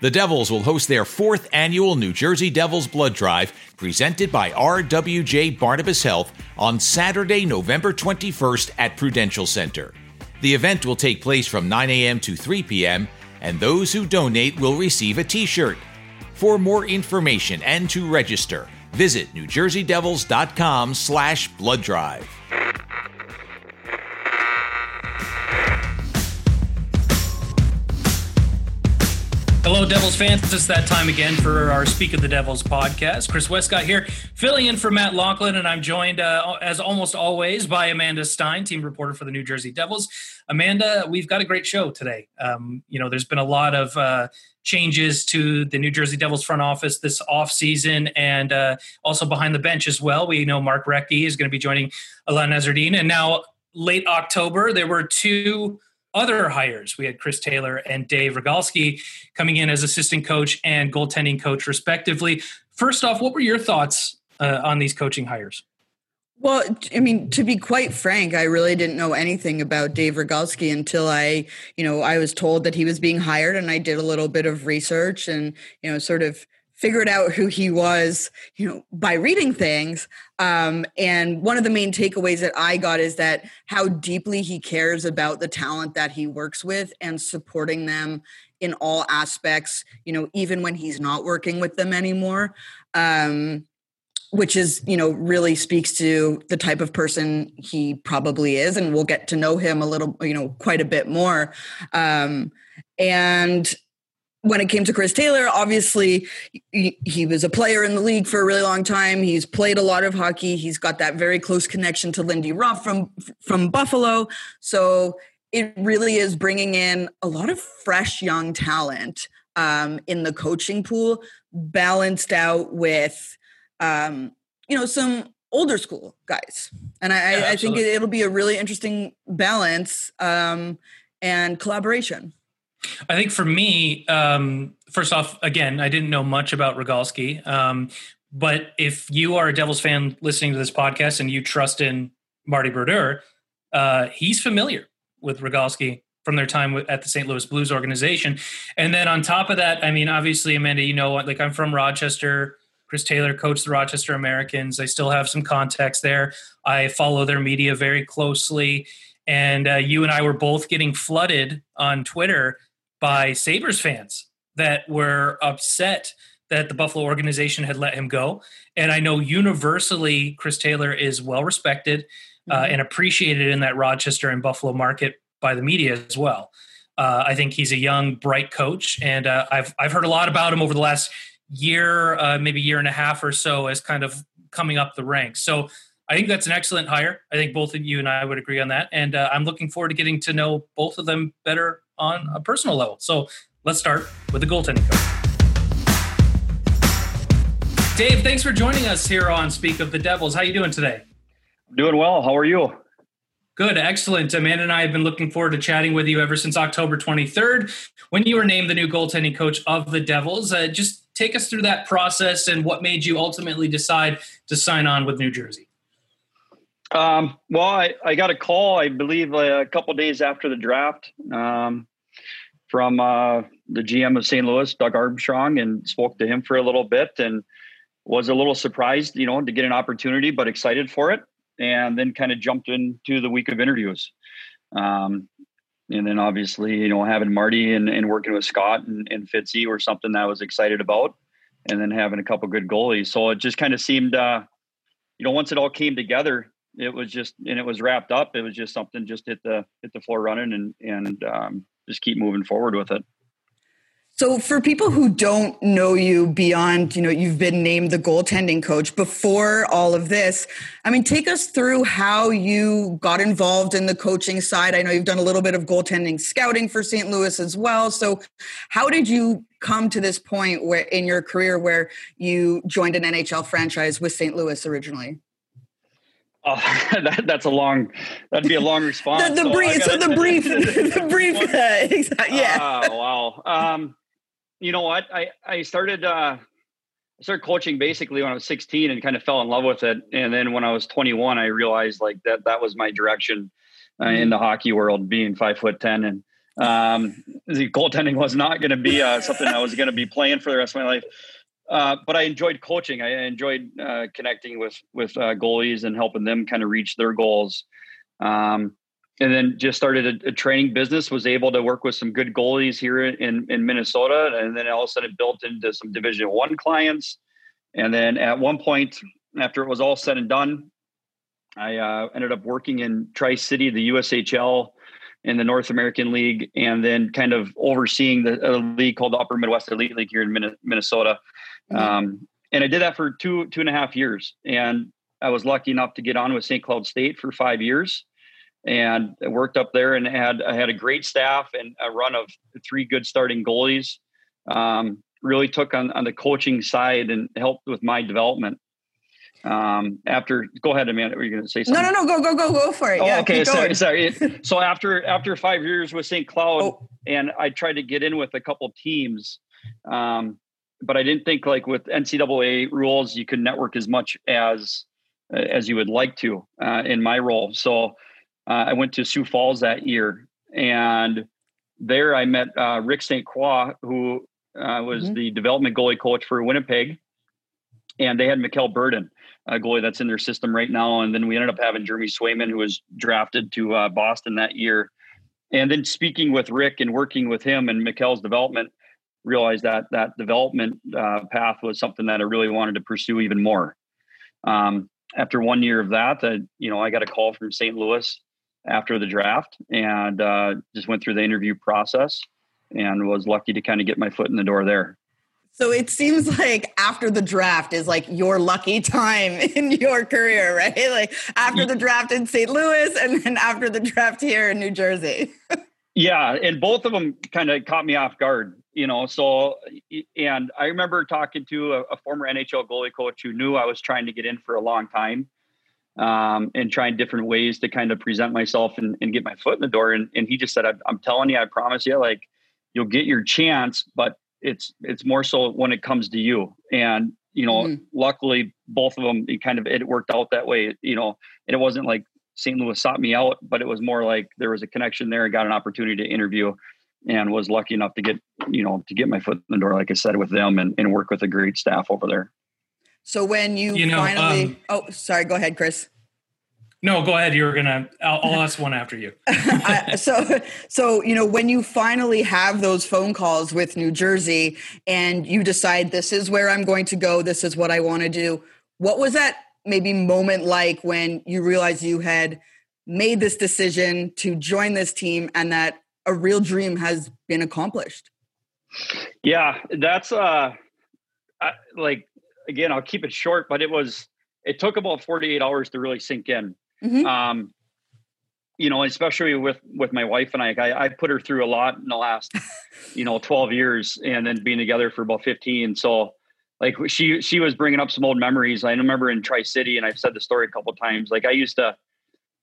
The Devils will host their fourth annual New Jersey Devils Blood Drive presented by RWJ Barnabas Health on Saturday, November 21st at Prudential Center. The event will take place from 9 a.m. to 3 p.m., and those who donate will receive a t shirt. For more information and to register, visit newjerseydevils.com slash blood drive. Hello, Devils fans. It's that time again for our Speak of the Devils podcast. Chris Westcott here, filling in for Matt Laughlin, and I'm joined, uh, as almost always, by Amanda Stein, team reporter for the New Jersey Devils. Amanda, we've got a great show today. Um, you know, there's been a lot of uh, changes to the New Jersey Devils front office this offseason and uh, also behind the bench as well. We know Mark Recchi is going to be joining Alain Nasreddine, and now late October, there were two other hires. We had Chris Taylor and Dave Rogalski coming in as assistant coach and goaltending coach, respectively. First off, what were your thoughts uh, on these coaching hires? Well, I mean, to be quite frank, I really didn't know anything about Dave Rogalski until I, you know, I was told that he was being hired and I did a little bit of research and, you know, sort of figured out who he was, you know, by reading things. Um, and one of the main takeaways that I got is that how deeply he cares about the talent that he works with and supporting them in all aspects, you know, even when he's not working with them anymore. Um, which is, you know, really speaks to the type of person he probably is. And we'll get to know him a little, you know, quite a bit more. Um, and when it came to Chris Taylor, obviously he, he, was a player in the league for a really long time. He's played a lot of hockey. He's got that very close connection to Lindy Ruff from from Buffalo. So it really is bringing in a lot of fresh young talent um, in the coaching pool, balanced out with um, you know some older school guys. And I, yeah, I think it, will be a really interesting balance um, and collaboration. I think for me, um, first off, again, I didn't know much about Rogalski. Um, but if you are a Devils fan listening to this podcast and you trust in Marty Brodeur, uh, he's familiar with Rogalski from their time at the St. Louis Blues organization. And then on top of that, I mean, obviously, Amanda, you know, like I'm from Rochester. Chris Taylor coached the Rochester Americans. I still have some context there. I follow their media very closely. And uh, you and I were both getting flooded on Twitter by Sabres fans that were upset that the Buffalo organization had let him go. And I know universally, Chris Taylor is well respected uh, mm-hmm. and appreciated in that Rochester and Buffalo market by the media as well. Uh, I think he's a young, bright coach, and uh, I've I've heard a lot about him over the last year, uh, maybe year and a half or so, as kind of coming up the ranks. So I think that's an excellent hire. I think both of you and I would agree on that, and uh, I'm looking forward to getting to know both of them better on a personal level. So let's start with the goaltending coach. Dave, thanks for joining us here on Speak of the Devils. How are you doing today? I'm doing well. How are you? Good, excellent. Amanda and I have been looking forward to chatting with you ever since October 23rd when you were named the new goaltending coach of the Devils. Uh, just take us through that process and what made you ultimately decide to sign on with New Jersey. Um, well, I, I got a call, I believe, a couple days after the draft um, from uh, the GM of St. Louis, Doug Armstrong, and spoke to him for a little bit and was a little surprised, you know, to get an opportunity, but excited for it. And then kind of jumped into the week of interviews. Um, and then obviously, you know, having Marty and, and working with Scott and, and Fitzy were something that I was excited about. And then having a couple good goalies. So it just kind of seemed, uh, you know, once it all came together, it was just and it was wrapped up. It was just something just hit the hit the floor running and and um, just keep moving forward with it. So for people who don't know you beyond, you know, you've been named the goaltending coach before all of this. I mean, take us through how you got involved in the coaching side. I know you've done a little bit of goaltending scouting for St. Louis as well. So how did you come to this point where in your career where you joined an NHL franchise with St. Louis originally? Oh, that, that's a long. That'd be a long response. the, the so brief. So the brief. the brief. Uh, exactly, yeah. Oh wow. Um, you know what? I I started. Uh, I started coaching basically when I was 16 and kind of fell in love with it. And then when I was 21, I realized like that that was my direction uh, in mm-hmm. the hockey world, being five foot ten and Um, the goaltending was not going to be uh, something I was going to be playing for the rest of my life. Uh, but I enjoyed coaching. I enjoyed uh, connecting with with uh, goalies and helping them kind of reach their goals. Um, and then just started a, a, training business. Was able to work with some good goalies here in in Minnesota, and then all of a sudden it built into some Division One clients. And then at one point, after it was all said and done, I uh, ended up working in Tri City, the USHL, in the North American League, and then kind of overseeing the league called the Upper Midwest Elite League here in Minnesota. Um, and I did that for two two and a half years, and I was lucky enough to get on with St. Cloud State for five years, and I worked up there and had I had a great staff and a run of three good starting goalies. Um, really took on on the coaching side and helped with my development. Um after go ahead amanda. Were you going to say something no no no go go go go for it. Oh, yeah, okay. sorry sorry. So after after five years with st cloud oh. and i tried to get in with a couple teams um but i didn't think like with ncaa rules you could network as much as as you would like to uh, in my role so uh, i went to sioux falls that year and there i met uh, rick st croix who uh, was mm-hmm. the development goalie coach for winnipeg and they had Mikhail Berdin, a goalie that's in their system right now. And then we ended up having Jeremy Swayman, who was drafted to uh, Boston that year. And then speaking with Rick and working with him and Mikhail's development, realized that that development uh, path was something that I really wanted to pursue even more. Um, after one year of that, uh, you know, I got a call from St. Louis after the draft and uh, just went through the interview process and was lucky to kind of get my foot in the door there. So it seems like after the draft is like your lucky time in your career, right? Like after the draft in St. Louis and then after the draft here in New Jersey. yeah, and both of them kind of caught me off guard, you know. So, and I remember talking to a, a, former NHL goalie coach who knew I was trying to get in for a long time um, and trying different ways to kind of present myself and, and get my foot in the door. And, and he just said, I'm telling you, I promise you, like, you'll get your chance, but it's it's more so when it comes to you and you know mm-hmm. luckily both of them it kind of it worked out that way you know and it wasn't like st louis sought me out but it was more like there was a connection there and got an opportunity to interview and was lucky enough to get you know to get my foot in the door like i said with them and, and work with a great staff over there so when you, you know, finally um, oh sorry go ahead chris no, go ahead. You were gonna. I'll, I'll ask one after you. I, so, so you know, when you finally have those phone calls with New Jersey, and you decide this is where I'm going to go, this is what I want to do. What was that maybe moment like when you realized you had made this decision to join this team, and that a real dream has been accomplished? Yeah, that's uh, I, like again, I'll keep it short, but it was. It took about 48 hours to really sink in Mm-hmm. Um, you know, especially with with my wife and I, I, I put her through a lot in the last, you know, twelve years, and then being together for about fifteen. So, like she she was bringing up some old memories. I remember in Tri City, and I've said the story a couple times. Like I used to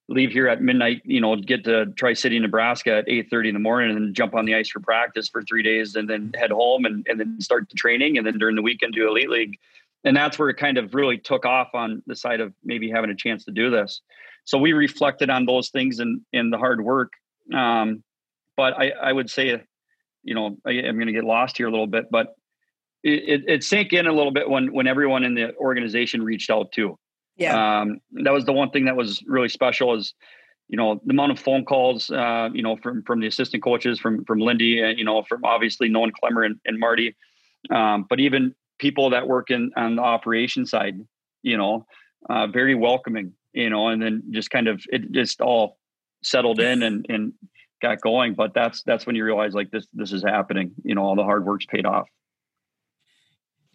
leave here at midnight, you know, get to Tri City, Nebraska at eight thirty in the morning, and then jump on the ice for practice for three days, and then head home, and and then start the training, and then during the weekend do elite league. And that's where it kind of really took off on the side of maybe having a chance to do this. So we reflected on those things and in the hard work. Um, but I, I would say you know I, am going to get lost here a little bit but it, it, it, sank in a little bit when when everyone in the organization reached out too yeah um, that was the one thing that was really special is you know the amount of phone calls uh, you know from from the assistant coaches from from lindy and you know from obviously Nolan Clemmer and, and marty um, but even people that work in on the operation side, you know, uh, very welcoming, you know, and then just kind of it just all settled in and and got going. But that's that's when you realize like this this is happening. You know, all the hard work's paid off.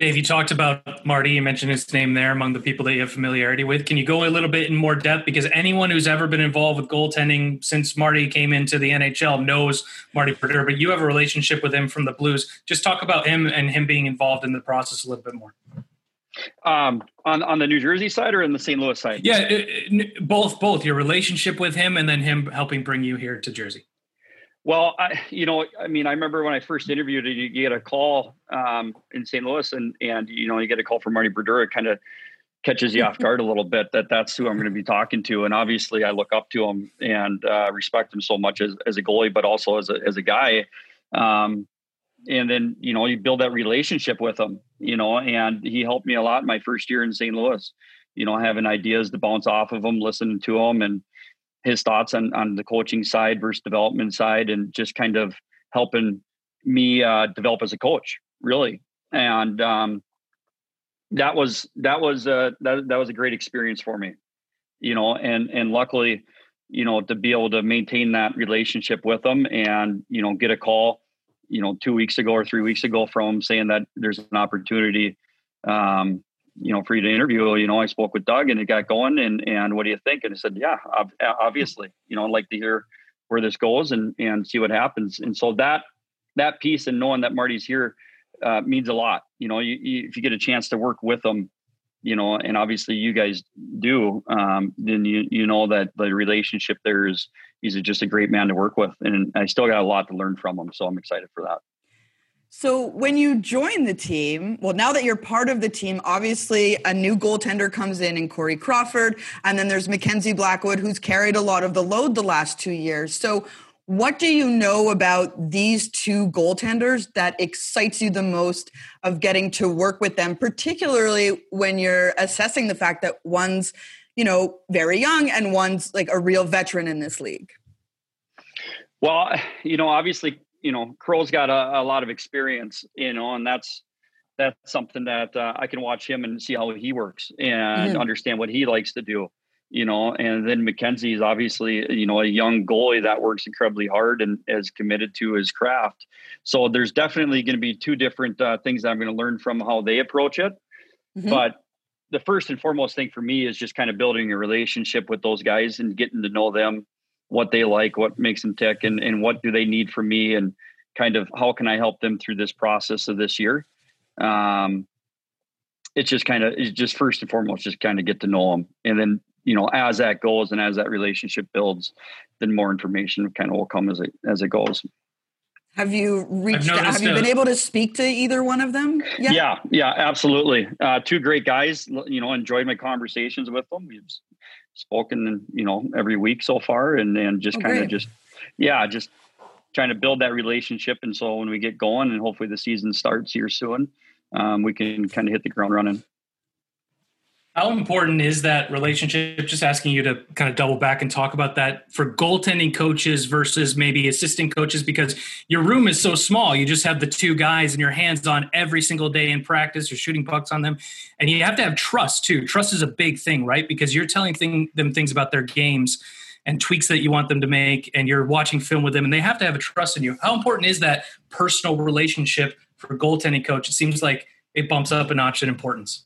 Dave, you talked about Marty. You mentioned his name there among the people that you have familiarity with. Can you go a little bit in more depth? Because anyone who's ever been involved with goaltending since Marty came into the NHL knows Marty Brodeur, but you have a relationship with him from the Blues. Just talk about him and him being involved in the process a little bit more. Um, on on the New Jersey side or in the St. Louis side? Yeah, it, both. Both your relationship with him and then him helping bring you here to Jersey. Well, I, you know, I mean, I remember when I first interviewed you, you get a call um, in St. Louis, and and you know, you get a call from Marty. It kind of catches you off guard a little bit that that's who I'm going to be talking to. And obviously, I look up to him and uh, respect him so much as, as a goalie, but also as a, as a guy. Um, and then, you know, you build that relationship with him, you know, and he helped me a lot my first year in St. Louis, you know, having ideas to bounce off of him, listening to him and his thoughts on, on the coaching side versus development side and just kind of helping me uh, develop as a coach, really. And, um, that was that was uh that that was a great experience for me you know and and luckily you know to be able to maintain that relationship with them and you know get a call you know two weeks ago or three weeks ago from saying that there's an opportunity um you know for you to interview you know i spoke with doug and it got going and and what do you think and i said yeah obviously you know i'd like to hear where this goes and and see what happens and so that that piece and knowing that marty's here uh, means a lot. You know, you, you, if you get a chance to work with them, you know, and obviously you guys do, um, then you you know that the relationship there is he's just a great man to work with, and I still got a lot to learn from him. So I'm excited for that. So when you join the team, well, now that you're part of the team, obviously a new goaltender comes in in Corey Crawford, and then there's Mackenzie Blackwood, who's carried a lot of the load the last two years. So what do you know about these two goaltenders that excites you the most of getting to work with them, particularly when you're assessing the fact that one's, you know, very young and one's like a real veteran in this league? Well, you know, obviously, you know, Crow's got a, a lot of experience, you know, and that's that's something that uh, I can watch him and see how he works and mm-hmm. understand what he likes to do you know, and then Mackenzie is obviously, you know, a young goalie that works incredibly hard and is committed to his craft. So there's definitely going to be two different uh, things that I'm going to learn from how they approach it. Mm-hmm. But the first and foremost thing for me is just kind of building a relationship with those guys and getting to know them, what they like, what makes them tick, and, and what do they need from me, and kind of how can I help them through this process of this year. Um, it's just kind of it's just first and foremost just kind of get to know them and then you know, as that goes and as that relationship builds, then more information kind of will come as it as it goes. Have you reached? Have you been able to speak to either one of them? Yet? Yeah, yeah, absolutely. Uh, two great guys. You know, enjoyed my conversations with them. Spoken, you know, every week so far, and then just oh, kind of just, yeah, just trying to build that relationship. And so when we get going, and hopefully the season starts here soon, um, we can kind of hit the ground running. How important is that relationship? Just asking you to kind of double back and talk about that for goaltending coaches versus maybe assistant coaches because your room is so small. You just have the two guys and your hands on every single day in practice. You're shooting pucks on them. And you have to have trust too. Trust is a big thing, right? Because you're telling thing, them things about their games and tweaks that you want them to make and you're watching film with them and they have to have a trust in you. How important is that personal relationship for goaltending coach? It seems like it bumps up a notch in importance.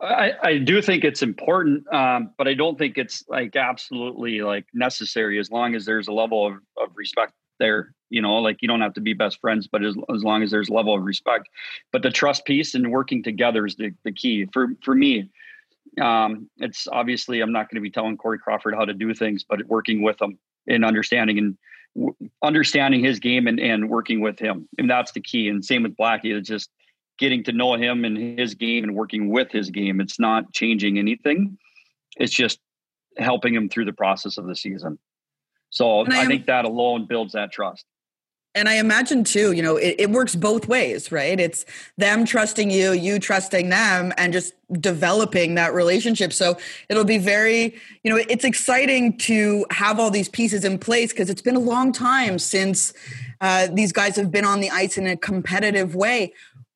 I, I do think it's important, um, but I don't think it's like absolutely like necessary as long as there's a level of, of respect there. You know, like you don't have to be best friends, but as, as long as there's a level of respect. But the trust piece and working together is the, the key for for me. Um, it's obviously I'm not going to be telling Corey Crawford how to do things, but working with him and understanding and w- understanding his game and, and working with him, and that's the key. And same with Blackie. It's just getting to know him and his game and working with his game. It's not changing anything. It's just helping him through the process of the season. So I, I, think that alone builds that trust. And I imagine too, you know, it, it, works both ways, right? It's them trusting you, you trusting them, and just developing that relationship. So it'll be very, you know, it's exciting to have all these pieces in place because it's been a long time since uh, these guys have been on the ice in a competitive way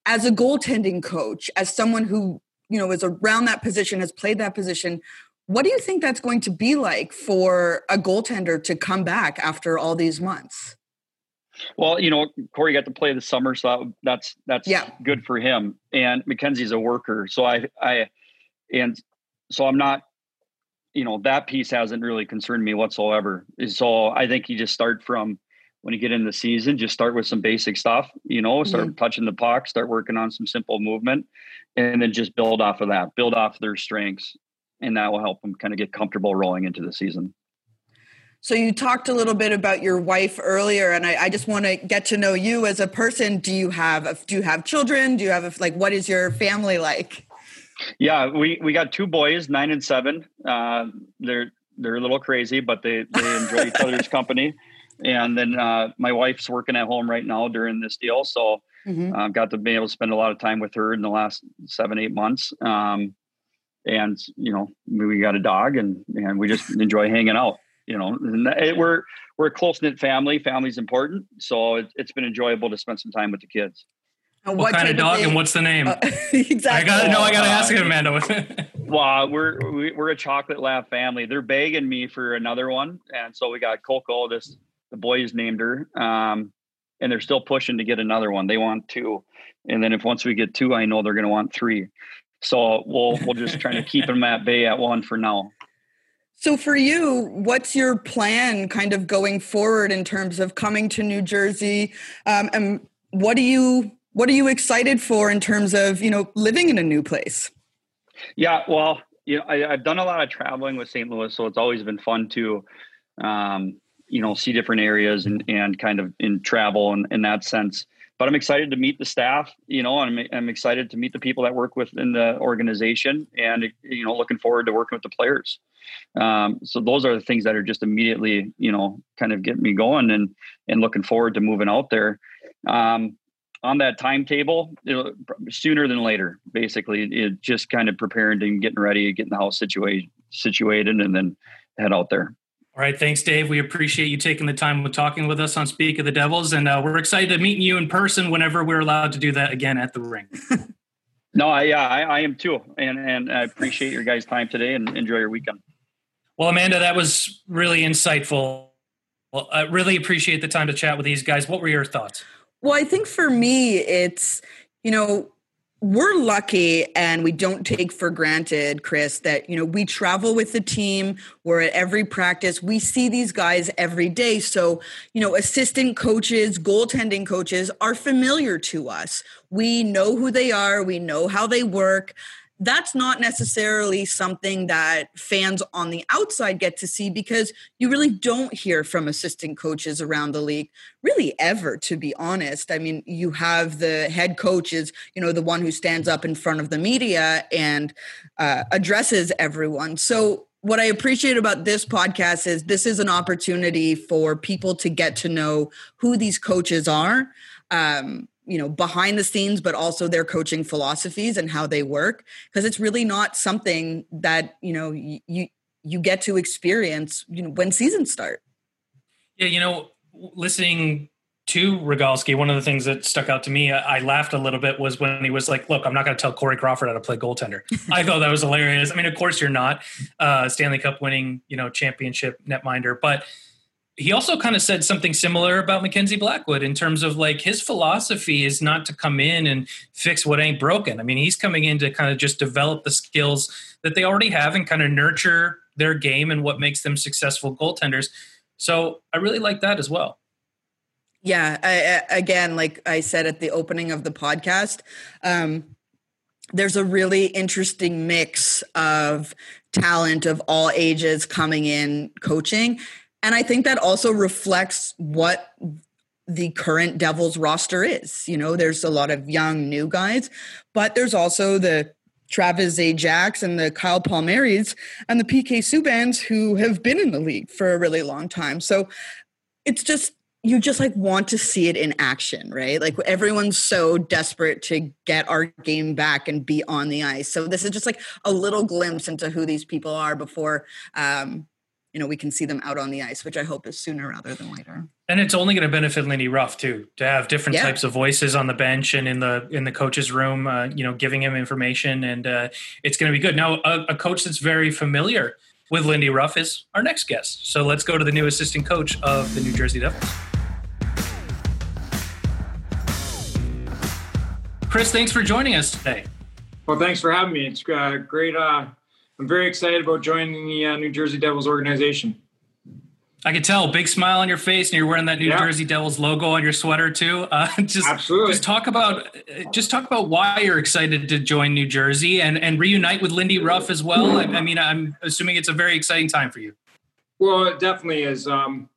as a goaltending coach, as someone who, you know, is around that position, has played that position, what do you think that's going to be like for a goaltender to come back after all these months? Well, you know, Corey got to play the summer, so that's that's yeah. good for him. And Mackenzie's a worker, so I I and so I'm not, you know, that piece hasn't really concerned me whatsoever. So I think you just start from when you get in the season, just start with some basic stuff, you know, start mm-hmm. touching the puck, start working on some simple movement, and then just build off of that, build off their strengths. And that will help them kind of get comfortable rolling into the season. So you talked a little bit about your wife earlier, and I, I just want to get to know you as a person. Do you have do you have children? Do you have a, like what is your family like? Yeah, we we got two boys, nine and seven. Uh, they're they're a little crazy, but they they enjoy each other's company. And then uh, my wife's working at home right now during this deal, so mm-hmm. uh, got to be able to spend a lot of time with her in the last seven eight months. Um, and you know we got a dog, and and we just enjoy hanging out. You know, it, we're we're a close knit family. Family's important, so it, it's been enjoyable to spend some time with the kids. what, what kind of dog and what's the name? Uh, exactly. I got no. I got to ask it, Amanda. well, we're we're a chocolate lab family. They're begging me for another one, and so we got Coco. This the boys named her, um, and they're still pushing to get another one. They want two, and then if once we get two, I know they're going to want three. So we'll we'll just try to keep them at bay at one for now. So for you, what's your plan kind of going forward in terms of coming to New Jersey? Um, and what do you what are you excited for in terms of you know living in a new place? Yeah, well, you know, I, have done a lot of traveling with St. Louis, so it's always been fun to, um, you know, see different areas and and kind of in travel and in that sense but I'm excited to meet the staff, you know, and I'm, I'm excited to meet the people that work within the organization and, you know, looking forward to working with the players. Um, so those are the things that are just immediately, you know, kind of getting me going and, and looking forward to moving out there. Um, on that timetable, sooner than later, basically, it just kind of preparing and getting ready, getting the house situated, situated, and then head out there. All right, thanks, Dave. We appreciate you taking the time with talking with us on Speak of the Devils, and uh, we're excited to meet you in person whenever we're allowed to do that again at the ring. no, I, yeah, I, I, am too, and and I appreciate your guys' time today, and enjoy your weekend. Well, Amanda, that was really insightful. Well, I really appreciate the time to chat with these guys. What were your thoughts? Well, I think for me, it's you know we're lucky and we don't take for granted chris that you know we travel with the team we're at every practice we see these guys every day. So you know assistant coaches goaltending coaches are familiar to us. We know who they are we know how they work that's not necessarily something that fans on the outside get to see because you really don't hear from assistant coaches around the league really ever to be honest i mean you have the head coach is you know the one who stands up in front of the media and uh, addresses everyone so what I appreciate about this podcast is this is an opportunity for people to get to know who these coaches are. Um, you know behind the scenes but also their coaching philosophies and how they work because it's really not something that you know you you get to experience you know when seasons start yeah you know listening to Rogalski, one of the things that stuck out to me, I, I laughed a little bit, was when he was like, "Look, I'm not going to tell Corey Crawford how to play goaltender." I thought that was hilarious. I mean, of course you're not uh, Stanley Cup winning, you know, championship netminder, but he also kind of said something similar about Mackenzie Blackwood in terms of like his philosophy is not to come in and fix what ain't broken. I mean, he's coming in to kind of just develop the skills that they already have and kind of nurture their game and what makes them successful goaltenders. So I really like that as well. Yeah, I, again, like I said at the opening of the podcast, um, there's a really interesting mix of talent of all ages coming in coaching and I think that also reflects what the current Devils roster is. You know, there's a lot of young, new guys, but there's also the Travis Zajacs and the Kyle Palmieris and the PK Subbans who have been in the league for a really long time. So it's just you just like want to see it in action, right? Like everyone's so desperate to get our game back and be on the ice. So this is just like a little glimpse into who these people are before um, you know we can see them out on the ice which i hope is sooner rather than later. And it's only going to benefit lindy ruff too to have different yeah. types of voices on the bench and in the in the coach's room uh, you know giving him information and uh, it's going to be good. Now a, a, coach that's very familiar with lindy ruff is our next guest. So let's go to the new assistant coach of the new jersey devils. Chris thanks for joining us today. Well thanks for having me. It's uh, great uh, I'm very excited about joining the uh, New Jersey Devils organization. I can tell, big smile on your face, and you're wearing that New yeah. Jersey Devils logo on your sweater too. Uh, just, Absolutely. Just talk about, just talk about why you're excited to join New Jersey and and reunite with Lindy Ruff as well. I, I mean, I'm assuming it's a very exciting time for you. Well, it definitely is. Um,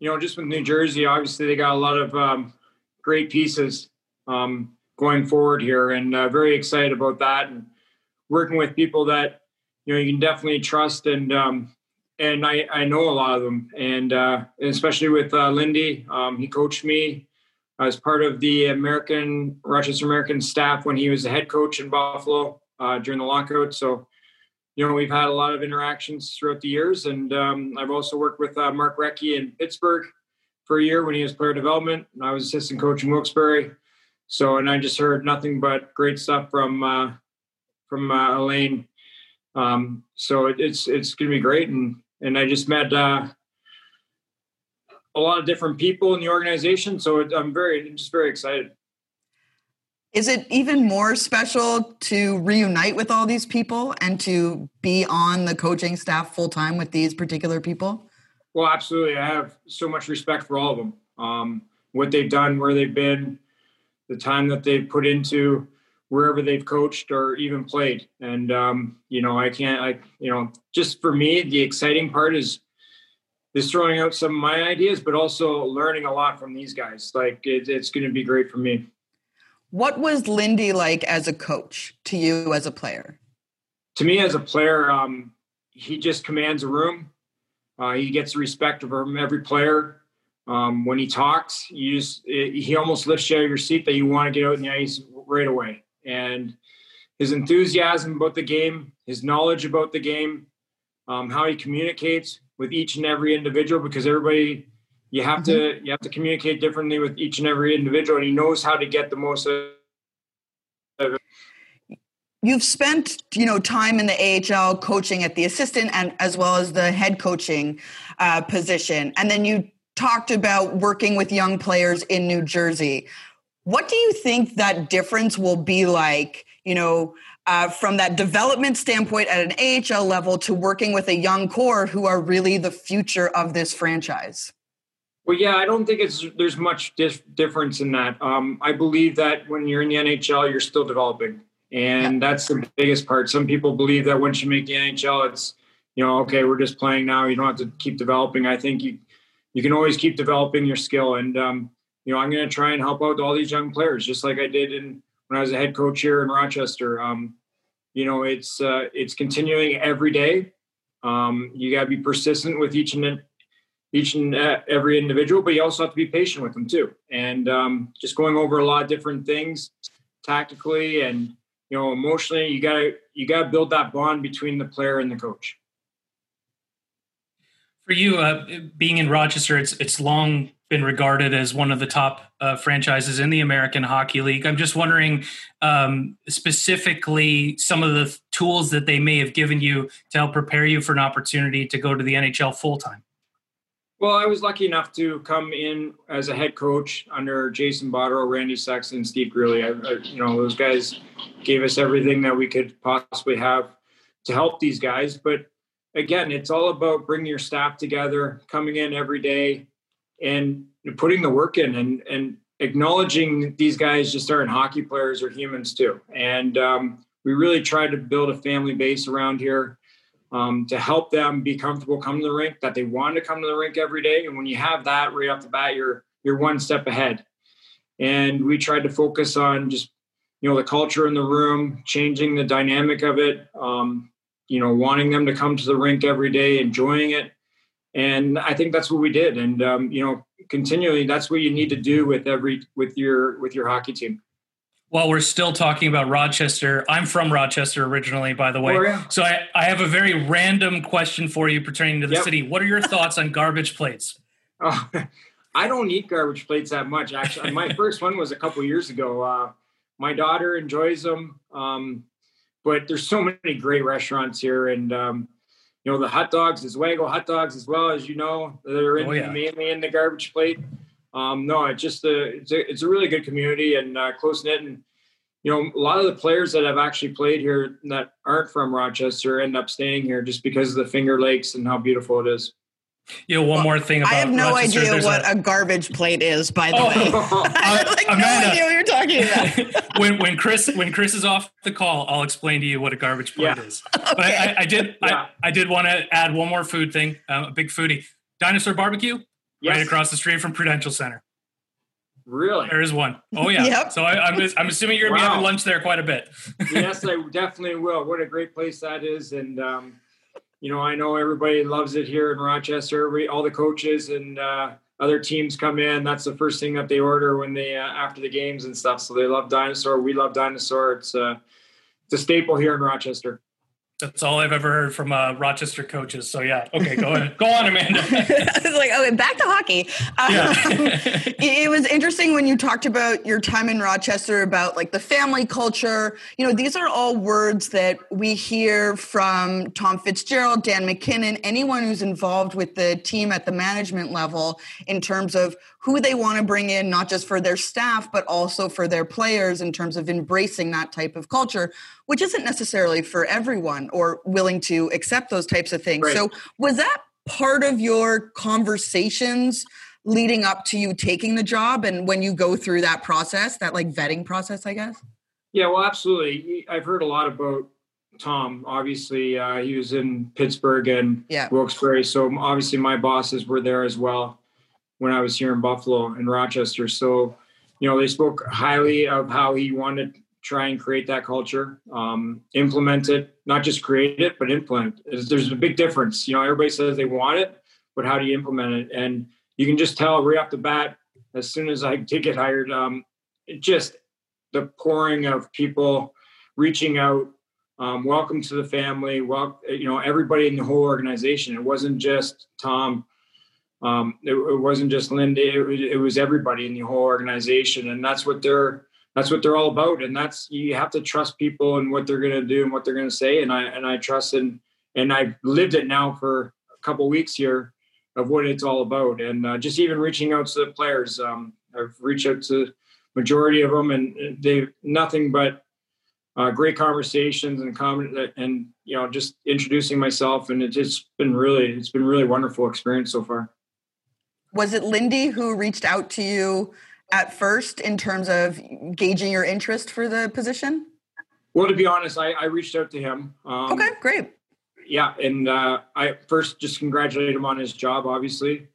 you know, just with New Jersey, obviously they got a lot of um, great pieces um, going forward here, and uh, very excited about that. And working with people that you know you can definitely trust and um, and I, I know a lot of them. And uh, especially with uh, Lindy um, he coached me as part of the American Rochester American staff when he was the head coach in Buffalo uh, during the lockout so you know we've had a lot of interactions throughout the years. And um, I've also worked with uh, Mark Recchi in Pittsburgh for a year when he was player development. And I was assistant coach in Wilkes-Barre. So and I just heard nothing but great stuff from uh, from uh, Alain um, so it, it's it's going to be great, and and I just met uh, a lot of different people in the organization. So it, I'm very I'm just very excited. Is it even more special to reunite with all these people and to be on the coaching staff full time with these particular people? Well, absolutely. I have so much respect for all of them. Um, what they've done, where they've been, the time that they've put into wherever they've coached or even played. And um, you know, I can't. I you know, just for me, the exciting part is is throwing out some of my ideas, but also learning a lot from these guys. Like it, it's going to be great for me. What was Lindy like as a coach to you as a player? To me, as a player, um, he just commands a room. Uh, he gets the respect from every player. Um, when he talks, you just, it, he almost lifts you out of your seat that you want to get out in the ice right away and his enthusiasm about the game, his knowledge about the game, um, how he communicates with each and every individual because everybody you have mm-hmm. to you have to communicate differently with each and every individual and he knows how to get the most of it. You've spent, you know, time in the AHL coaching at the assistant and as well as the head coaching uh, position, and then you talked about working with young players in New Jersey. What do you think that difference will be like, you know, uh, from that development standpoint at an AHL level to working with a young core who are really the future of this franchise? Well, yeah, I don't think it's there's much dif- difference in that. Um, I believe that when you're in the NHL, you're still developing, and yeah. that's the biggest part. Some people believe that once you make the NHL, it's you know, okay, we're just playing now. You don't have to keep developing. I think you you can always keep developing your skill, and um, you know, I'm going to try and help out all these young players, just like I did in when I was a head coach here in Rochester. Um, you know, it's uh, it's continuing every day. Um, you got to be persistent with each and each and every individual, but you also have to be patient with them too. And um, just going over a lot of different things tactically and you know emotionally. You got to you got to build that bond between the player and the coach. For you, uh, being in Rochester, it's it's long been regarded as one of the top uh, franchises in the American Hockey League. I'm just wondering um, specifically some of the tools that they may have given you to help prepare you for an opportunity to go to the NHL full time. Well, I was lucky enough to come in as a head coach under Jason Botterill, Randy Sexton, Steve Greeley. I, I, you know, those guys gave us everything that we could possibly have to help these guys. But again, it's all about bringing your staff together, coming in every day, and putting the work in and and acknowledging these guys just aren't hockey players or humans too. And um, we really tried to build a family base around here um, to help them be comfortable coming to the rink, that they want to come to the rink every day. And when you have that right off the bat, you're you're one step ahead. And we tried to focus on just you know the culture in the room, changing the dynamic of it. Um, you know, wanting them to come to the rink every day, enjoying it, and I think that's what we did. And um, you know, continually, that's what you need to do with every with your with your hockey team. While we're still talking about Rochester, I'm from Rochester originally, by the way. Oh, yeah. So I, I have a very random question for you pertaining to the yep. city. What are your thoughts on garbage plates? Oh, I don't eat garbage plates that much. Actually, my first one was a couple years ago. Uh, my daughter enjoys them, um, but there's so many great restaurants here, and um, you know the hot dogs, Oswego hot dogs as well as you know they're in, oh, yeah. mainly in the garbage plate. Um, no, it's just a it's, a it's a really good community and uh, close knit, and you know a lot of the players that have actually played here that aren't from Rochester end up staying here just because of the Finger Lakes and how beautiful it is. You know, one more thing about I have no Rochester, idea what a, a, garbage plate is, by the oh, way. I have like Amanda, no idea what you're talking about. when when Chris when Chris is off the call, I'll explain to you what a garbage plate yeah. is. Okay. But I, I did yeah. I, I, did want to add one more food thing. I'm a big foodie. Dinosaur Barbecue, yes. right across the street from Prudential Center. Really? There is one. Oh yeah. Yep. So I, I'm I'm assuming you're gonna be having lunch there quite a bit. yes, I definitely will. What a great place that is, and um, you know, I know everybody loves it here in Rochester. Everybody, all the coaches and uh, other teams come in. That's the first thing that they order when they uh, after the games and stuff. So they love dinosaur. We love dinosaur. It's uh, it's a staple here in Rochester. That's all I've ever heard from uh, Rochester coaches. So yeah. Okay. Go ahead. Go on, Amanda. I was like, okay, back to hockey. Yeah. Um, it, it was interesting when you talked about your time in Rochester about like the family culture. You know, these are all words that we hear from Tom Fitzgerald, Dan MacKinnon, anyone who's involved with the team at the management level in terms of who they want to bring in, not just for their staff, but also for their players in terms of embracing that type of culture, which isn't necessarily for everyone or willing to accept those types of things. Right. So, was that part of your conversations leading up to you taking the job and when you go through that process, that like vetting process, I guess? Yeah, well, absolutely. I've heard a lot about Tom. Obviously, uh, he was in Pittsburgh and Yeah. Wilkes-Barre, so obviously my bosses were there as well when I was here in Buffalo and Rochester. So, you know, they spoke highly of how he wanted to try and create that culture, um, implement it, not just create it, but implement. There's, a big difference. You know, everybody says they want it, but how do you implement it? And you can just tell right off the bat, as soon as I did get hired, um, just the pouring of people reaching out um, welcome to the family well you know everybody in the whole organization it wasn't just tom um, it, it wasn't just lindy it, was- it was everybody in the whole organization and that's what they're that's what they're all about and that's you have to trust people and what they're going to do and what they're going to say and i and i trust and and i've lived it now for a couple weeks here of what it's all about and uh, just even reaching out to the players um, i've reached out to majority of them and they nothing but uh, great conversations and comment and you know just introducing myself and it's just been really it's been really wonderful experience so far Was it Lindy who reached out to you at first in terms of gauging your interest for the position? well to be honest i, I reached out to him um, Okay, great. yeah and uh, i first just congratulated him on his job obviously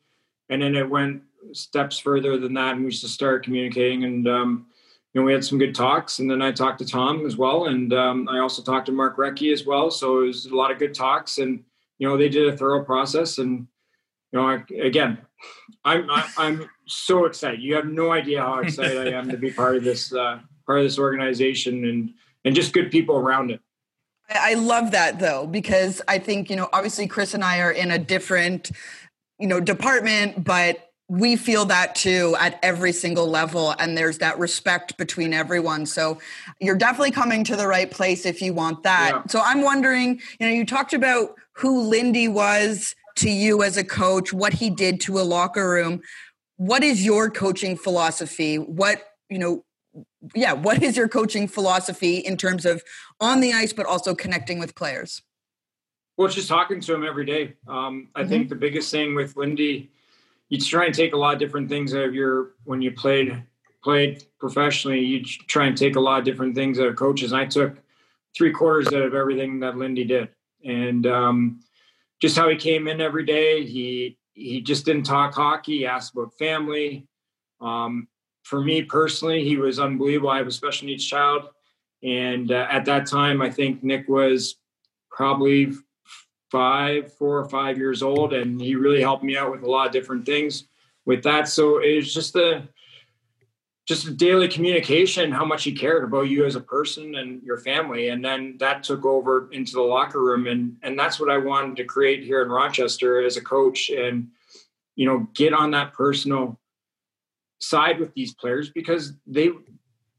and then it went steps further than that and we just started communicating and um, you know we had some good talks and then i talked to tom as well and um, i also talked to mark recchi as well so it was a lot of good talks and you know they did a thorough process and you know I, again i'm I, i'm so excited you have no idea how excited i am to be part of this uh, part of this organization and and just good people around it I I love that though, because I think, you know, obviously Chris and I are in a different, you know, department, but we feel that too at every single level. And there's that respect between everyone. So you're definitely coming to the right place if you want that. Yeah. So I'm wondering, you know, you talked about who Lindy was to you as a coach, what he did to a locker room. What is your coaching philosophy? What, you know, yeah, what is your coaching philosophy in terms of on the ice, but also connecting with players? Well, it's just talking to him every day. Um, I think the biggest thing with Lindy, you try and take a lot of different things out of your when you played played professionally. You try and take a lot of different things out of coaches. And I took three quarters out of everything that Lindy did, and um, just how he came in every day. He he just didn't talk hockey. He asked about family. Um, for me personally, he was unbelievable. I have a special needs child, and uh, at that time, I think Nick was probably five, four or five years old, and he really helped me out with a lot of different things with that. So it was just a just a daily communication, how much he cared about you as a person and your family, and then that took over into the locker room, and and that's what I wanted to create here in Rochester as a coach, and you know, get on that personal side with these players because they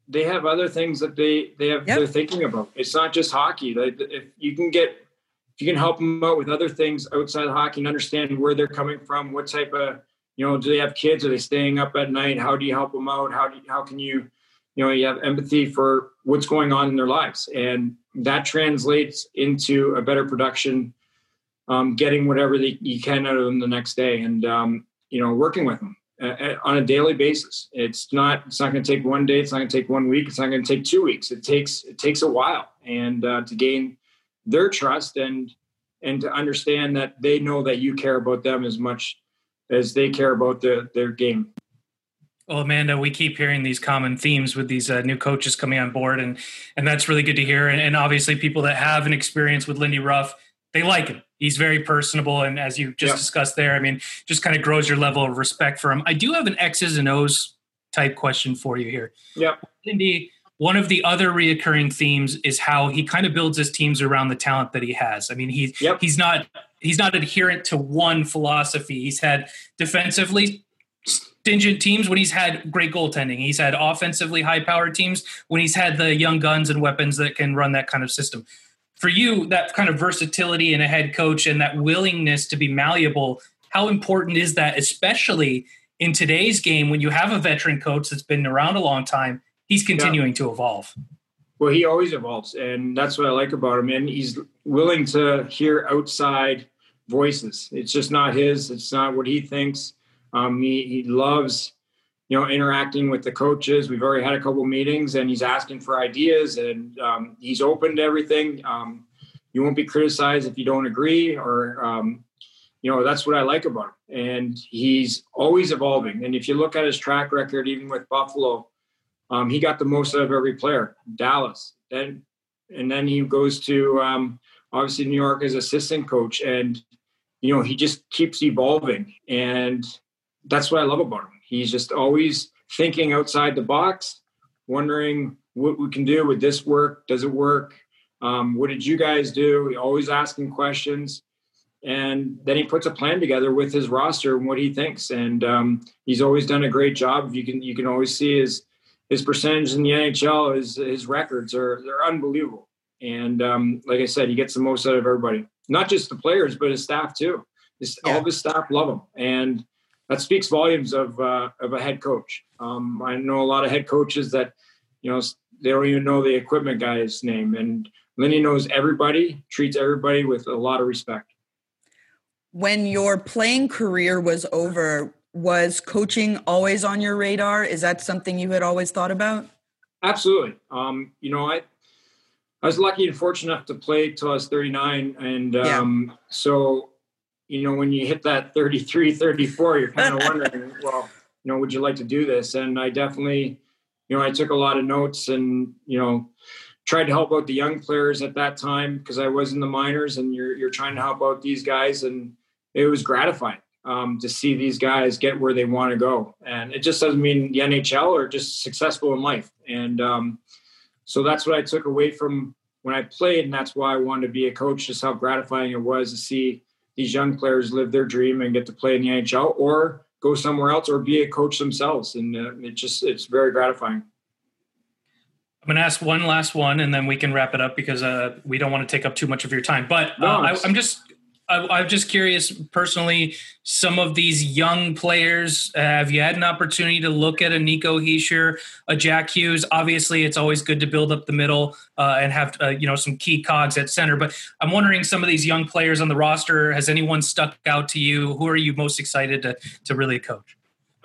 they have other things that they they have Yep. they're thinking about. It's not just hockey. Like if you can get if you can help them out with other things outside of hockey and understand where they're coming from, what type of you know, do they have kids? Are they staying up at night? How do you help them out? How do you, how can you you know you have empathy for what's going on in their lives, and that translates into a better production, um, getting whatever they, you can out of them the next day, and um, you know working with them uh, uh, on a daily basis. It's not it's not going to take one day. It's not going to take one week. It's not going to take two weeks. It takes it takes a while, and uh, to gain their trust and and to understand that they know that you care about them as much as they care about the, their game. Well, Amanda, we keep hearing these common themes with these uh, new coaches coming on board, and and that's really good to hear. And, and, obviously, people that have an experience with Lindy Ruff, they like him. He's very personable, and as you just discussed there, I mean, just kind of grows your level of respect for him. I do have an X's and O's type question for you here. Yeah, Lindy. One of the other reoccurring themes is how he kind of builds his teams around the talent that he has. I mean, he's yep. he's not he's not adherent to one philosophy. He's had defensively stingent teams when he's had great goaltending. He's had offensively high powered teams when he's had the young guns and weapons that can run that kind of system. For you, that kind of versatility in a head coach and that willingness to be malleable, how important is that, especially in today's game when you have a veteran coach that's been around a long time? He's continuing yeah. to evolve. Well, he always evolves, and that's what I like about him. And he's willing to hear outside voices. It's just not his. It's not what he thinks um, he, he loves, you know, interacting with the coaches. We've already had a couple meetings, and he's asking for ideas, and um, he's open to everything. Um, you won't be criticized if you don't agree, or um, you know, that's what I like about him. And he's always evolving. And if you look at his track record, even with Buffalo, um, he got the most out of every player. Dallas, then, and then he goes to um, obviously New York as assistant coach, and you know, he just keeps evolving. And that's what I love about him. He's just always thinking outside the box, wondering what we can do. Would this work? Does it work? Um, what did you guys do? Always asking questions. And then he puts a plan together with his roster and what he thinks. And um, he's always done a great job. You can you can always see his his percentage in the NHL. His his records are they're unbelievable. And um, like I said, he gets the most out of everybody, not just the players, but his staff too. His, yeah. All his staff love him, and that speaks volumes of uh, of a head coach. Um, I know a lot of head coaches that you know they don't even know the equipment guy's name, and Lindy knows everybody, treats everybody with a lot of respect. When your playing career was over, was coaching always on your radar? Is that something you had always thought about? Absolutely. Um, you know, I I was lucky and fortunate enough to play till I was 39, and um, yeah. so you know, when you hit that 33, 34, you're kind of wondering, well, you know, would you like to do this? And I definitely, you know, I took a lot of notes and, you know, tried to help out the young players at that time because I was in the minors and you're, you're trying to help out these guys. And it was gratifying um, to see these guys get where they want to go. And it just doesn't mean the NHL or just successful in life. And um, so that's what I took away from when I played. And that's why I wanted to be a coach, just how gratifying it was to see these young players live their dream and get to play in the NHL or go somewhere else or be a coach themselves. And uh, it just, it's very gratifying. I'm going to ask one last one and then we can wrap it up because uh, we don't want to take up too much of your time. But uh, no, I, I'm just I, am just curious personally, some of these young players, uh, have you had an opportunity to look at a Nico Hischier, a Jack Hughes? Obviously, it's always good to build up the middle uh, and have uh, you know some key cogs at center. But I'm wondering, some of these young players on the roster, has anyone stuck out to you? Who are you most excited to to really coach?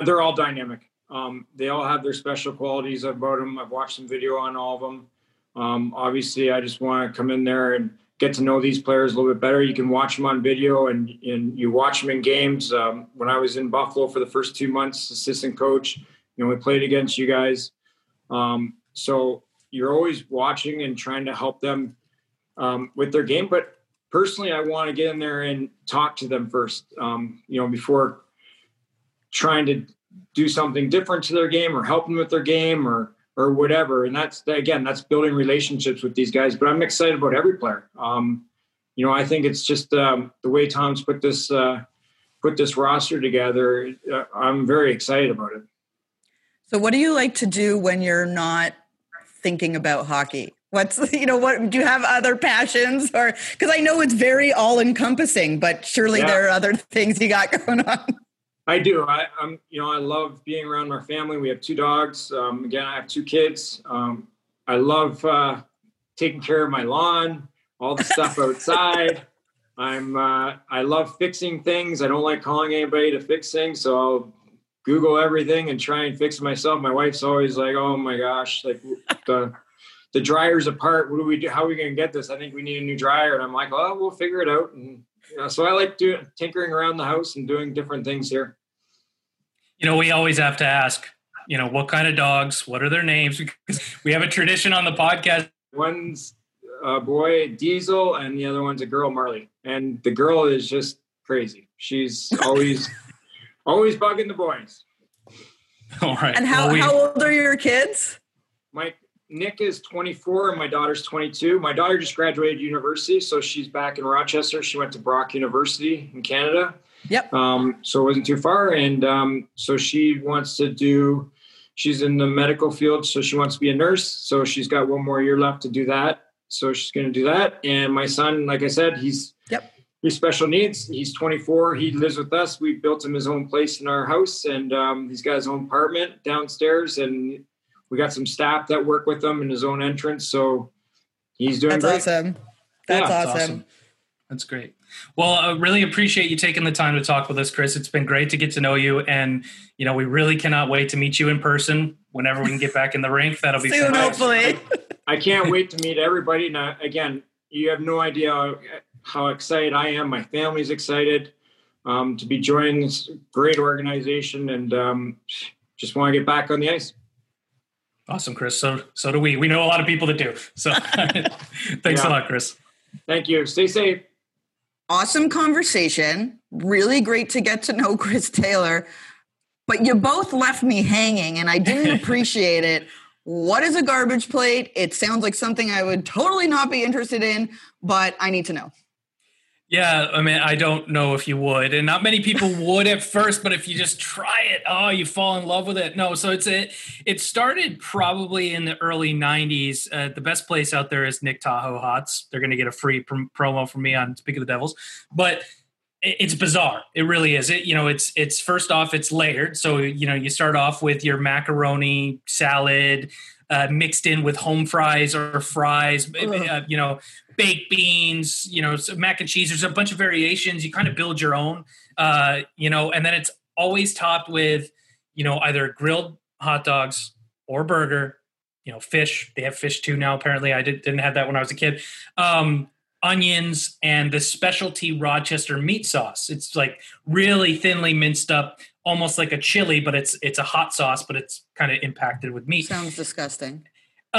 They're all dynamic. Um, they all have their special qualities about them. I've watched some video on all of them. Um, obviously, I just want to come in there and get to know these players a little bit better. You can watch them on video and, and you watch them in games. Um, when I was in Buffalo for the first two months, assistant coach, you know, we played against you guys. Um, so you're always watching and trying to help them um, with their game. But personally, I want to get in there and talk to them first, um, you know, before trying to do something different to their game or help them with their game or or whatever. And that's again, that's building relationships with these guys. But I'm excited about every player. Um, you know, I think it's just um, the way Tom's put this uh, put this roster together. Uh, I'm very excited about it. So, what do you like to do when you're not thinking about hockey? What's you know what do you have other passions or because I know it's very all encompassing, but surely yeah. there are other things you got going on. I do. I, am you know, I love being around my family. We have two dogs. Um, again, I have two kids. Um, I love uh, taking care of my lawn, all the stuff outside. I'm, uh, I love fixing things. I don't like calling anybody to fix things, so I'll Google everything and try and fix it myself. My wife's always like, "Oh my gosh, like the the dryer's apart. What do we do? How are we going to get this? I think we need a new dryer." And I'm like, "Oh, we'll figure it out." And yeah, so I like doing tinkering around the house and doing different things here. You know, we always have to ask You know, what kind of dogs? What are their names? Because we have a tradition on the podcast. One's a boy, Diesel, and the other one's a girl, Marley. And the girl is just crazy. She's always, always bugging the boys. All right. And how, Well, we- how old are your kids? My Nick is 24 and my daughter's 22. My daughter just graduated university, so she's back in Rochester. She went to Brock University in Canada. Yep. Um, so it wasn't too far, and um, so she wants to do. She's in the medical field, so she wants to be a nurse. So she's got one more year left to do that. So she's going to do that. And my son, like I said, he's Yep. he's special needs. He's 24. He lives with us. We built him his own place in our house, and um, he's got his own apartment downstairs. And we got some staff that work with him in his own entrance. So he's doing That's great. awesome. That's Yeah, That's awesome. That's great. Well, I really appreciate you taking the time to talk with us, Chris. It's been great to get to know you, and you know we really cannot wait to meet you in person whenever we can get back in the rink. That'll be Soon, fantastic. hopefully. I can't wait to meet everybody. Now, again, you have no idea how, how excited I am. My family's excited um, to be joining this great organization, and um, just want to get back on the ice. Awesome, Chris. So so do we. We know a lot of people that do. So thanks Yeah. a lot, Chris. Thank you. Stay safe. awesome conversation. Really great to get to know Chris Taylor. But you both left me hanging and I didn't appreciate it. What is a garbage plate? It sounds like something I would totally not be interested in, but I need to know. Yeah, I mean, I don't know if you would, and not many people would at first, but if you just try it, oh, you fall in love with it. No, so it's a, it started probably in the early '90s. Uh, the best place out there is Nick Tahou Hots. They're going to get a free prom- promo from me on Speak of the Devils, but it- it's bizarre. It really is. It you know, it's it's first off, it's layered. So you know, you start off with your macaroni salad. Uh, mixed in with home fries or fries, uh, you know, baked beans, you know, mac and cheese. There's a bunch of variations. You kind of build your own, uh, you know, and then it's always topped with, you know, either grilled hot dogs or burger, you know, fish. They have fish too now. Apparently, I did, didn't have that when I was a kid. Um, onions and the specialty Rochester meat sauce. It's like really thinly minced up, almost like a chili, but it's it's a hot sauce, but it's kind of impacted with meat Sounds disgusting.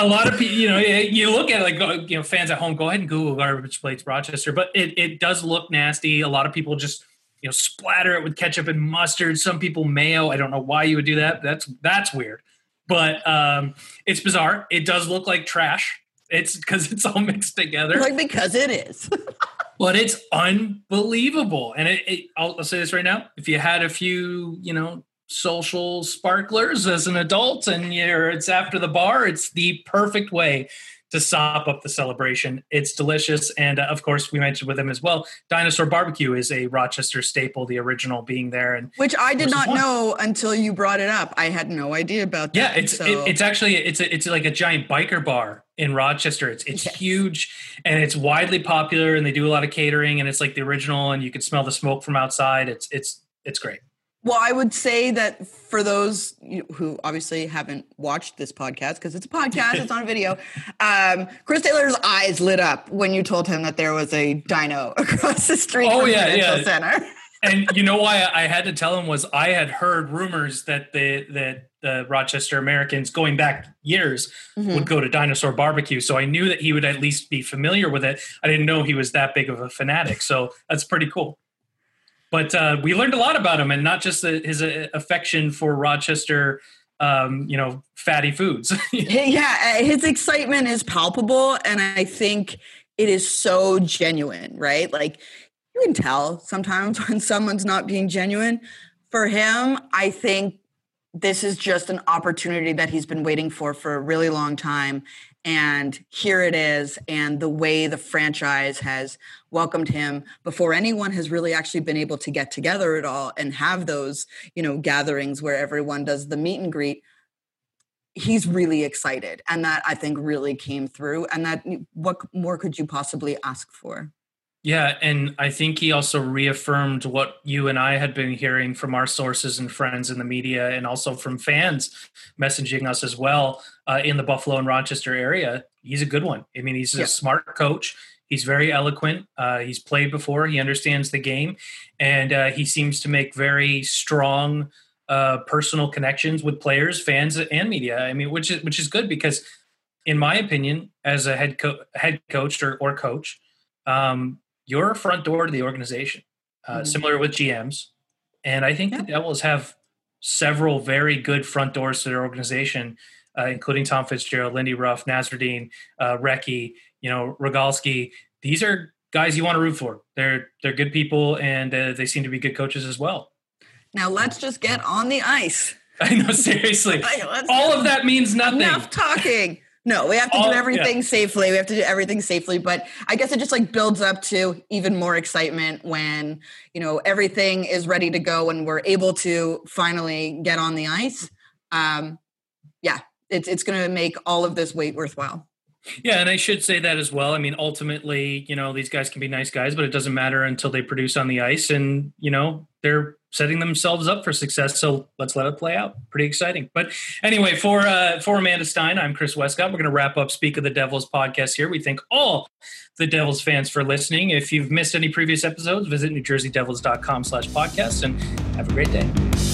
A lot of people, you know, you look at it like, you know, fans at home, go ahead and Google garbage plates Rochester, but it, it does look nasty. A lot of people just, you know, splatter it with ketchup and mustard. Some people mayo. I don't know why you would do that. That's, that's weird, but um, it's bizarre. It does look like trash. It's because it's all mixed together, Like, because it is. but it's unbelievable. And it, it I'll, I'll say this right now. If you had a few, you know, social sparklers as an adult and you're it's after the bar it's the perfect way to sop up the celebration it's delicious and uh, of course we mentioned with him as well dinosaur barbecue is a rochester staple the original being there and Which I did not one. know until you brought it up. I had no idea about that. yeah it's so- it, it's actually it's a, it's like a giant biker bar in rochester it's it's Yes. huge and it's widely popular and they do a lot of catering and it's like the original and you can smell the smoke from outside it's it's it's great Well, I would say that for those who obviously haven't watched this podcast, because it's a podcast, it's on video, um, Chris Taylor's eyes lit up when you told him that there was a dino across the street Oh, from yeah, yeah. Center. and you know why I had to tell him was I had heard rumors that the that the Rochester Americans going back years Mhm. would go to Dinosaur Barbecue, so I knew that he would at least be familiar with it. I didn't know he was that big of a fanatic, so that's pretty cool. But uh, we learned a lot about him, and not just the, his uh, affection for Rochester, um, you know, fatty foods. yeah, uh, his excitement is palpable, and I think it is so genuine, right? Like you can tell sometimes when someone's not being genuine. For him, I think this is just an opportunity that he's been waiting for for a really long time. And here it is. And the way the franchise has welcomed him before anyone has really actually been able to get together at all and have those, you know, gatherings where everyone does the meet and greet he's really excited and that i think really came through and that what more could you possibly ask for Yeah, and I think he also reaffirmed what you and I had been hearing from our sources and friends in the media, and also from fans messaging us as well uh, in the Buffalo and Rochester area. He's a good one. I mean, he's a Yeah. smart coach. He's very eloquent. Uh, he's played before. He understands the game, and uh, he seems to make very strong uh, personal connections with players, fans, and media. I mean, which is which is good because, in my opinion, as a head co- head coach or, or coach, um, you're a front door to the organization. Uh, mm-hmm. Similar with GMs, and I think yeah. the Devils have several very good front doors to their organization, uh, including Tom Fitzgerald, Lindy Ruff, Nasreddine, uh, Recchi, you know, Rogalski. These are guys you want to root for. They're they're good people, and uh, they seem to be good coaches as well. Now let's just get on the ice. I know, seriously. All of that means nothing. Enough talking. No, we have to All, do everything yeah. safely. We have to do everything safely. But I guess it just like builds up to even more excitement when, you know, everything is ready to go and we're able to finally get on the ice. Um, yeah, it's it's gonna make all of this wait worthwhile. Yeah, and I should say that as well. I mean, ultimately, you know, these guys can be nice guys, but it doesn't matter until they produce on the ice and, you know, they're setting themselves up for success. So let's let it play out. Pretty exciting. But anyway, for uh, for Amanda Stein, I'm Chris Westcott. We're going to wrap up Speak of the Devils podcast here. We thank all the Devils fans for listening. If you've missed any previous episodes, visit NewJerseyDevils.com slash podcast and have a great day.